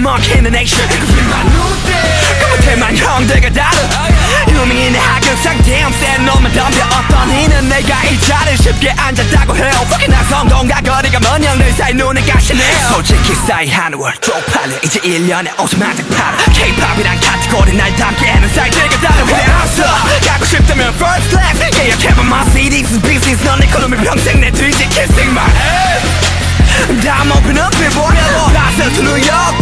monkey in the nation 그 못해만 형들과 다른 유명인의 하극상 damn 센 놈은 덤벼 어떤 이는 내가 이 자리에 쉽게 앉았다고 해요. Fucking 난 성공과 거리가 먼 형들 사이 눈에 가시네요. 솔직히 싸이 한월 쪽팔려. 이제 1년에 오토마틱 팔아. K-POP이란 카테고리 날 담기에는 사이트가 다른 그래. 알았어. 가고 싶다면 first class. 예약해봐 my CDs is business 넌내 걸음을 평생 내 뒤지 kissing my ass I'm open up and 보려고. Pastor to New York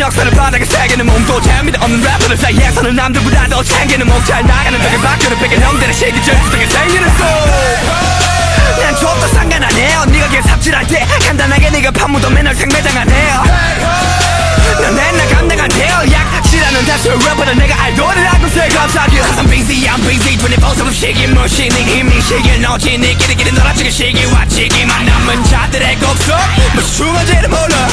역사를 바닥에 새기는 몸도 재미도 없는 래퍼들 사이에서는 남들보다 더 챙기는 몸잘 나가는 벽에 박혀는 벽에 형들의 시기 절수등에 생기는 소난 좁도 상관 안 해요 네가 걔 삽질할 때 간단하게 네가 판무도 맨날 생매장 안 해요 난 맨날 감당 안 돼요 약치라는 다수의 래퍼는 내가 있어요 갑자기 I'm busy I'm busy. 24-7 시기 무시니 이미 시기를 넣지 네 끼리끼리 놀아치기 시기 와치기만 남은 자들의 곡속. 무슨 중간지를 몰라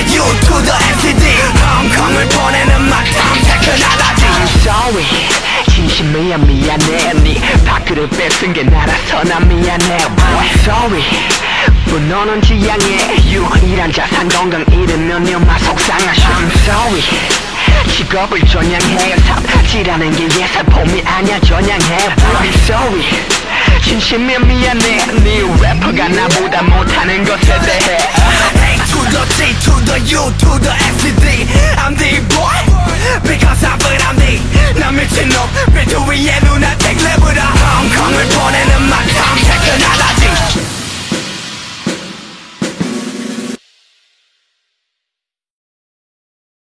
G to the U to the S to D. 홍콩을 보내는 my time 퇴근하라지. I'm sorry. 진심이야 미안해. 네 밥그릇 뺏은 게 나라서 난 미안해. Boy sorry. 분노는 지향해. 유일한 자산 건강 잃으면 네마 속상하셔. I'm sorry. 직업을 전향해. 삽질하는 게 예사폼이 아니야. 전향해. Boy sorry. 진심이야 미안해. 네 래퍼가 나보다 못하는 것에 대해 to the G to the U to the S to D I'm the boy Because I feel I'm the 난 미친놈 비트 위에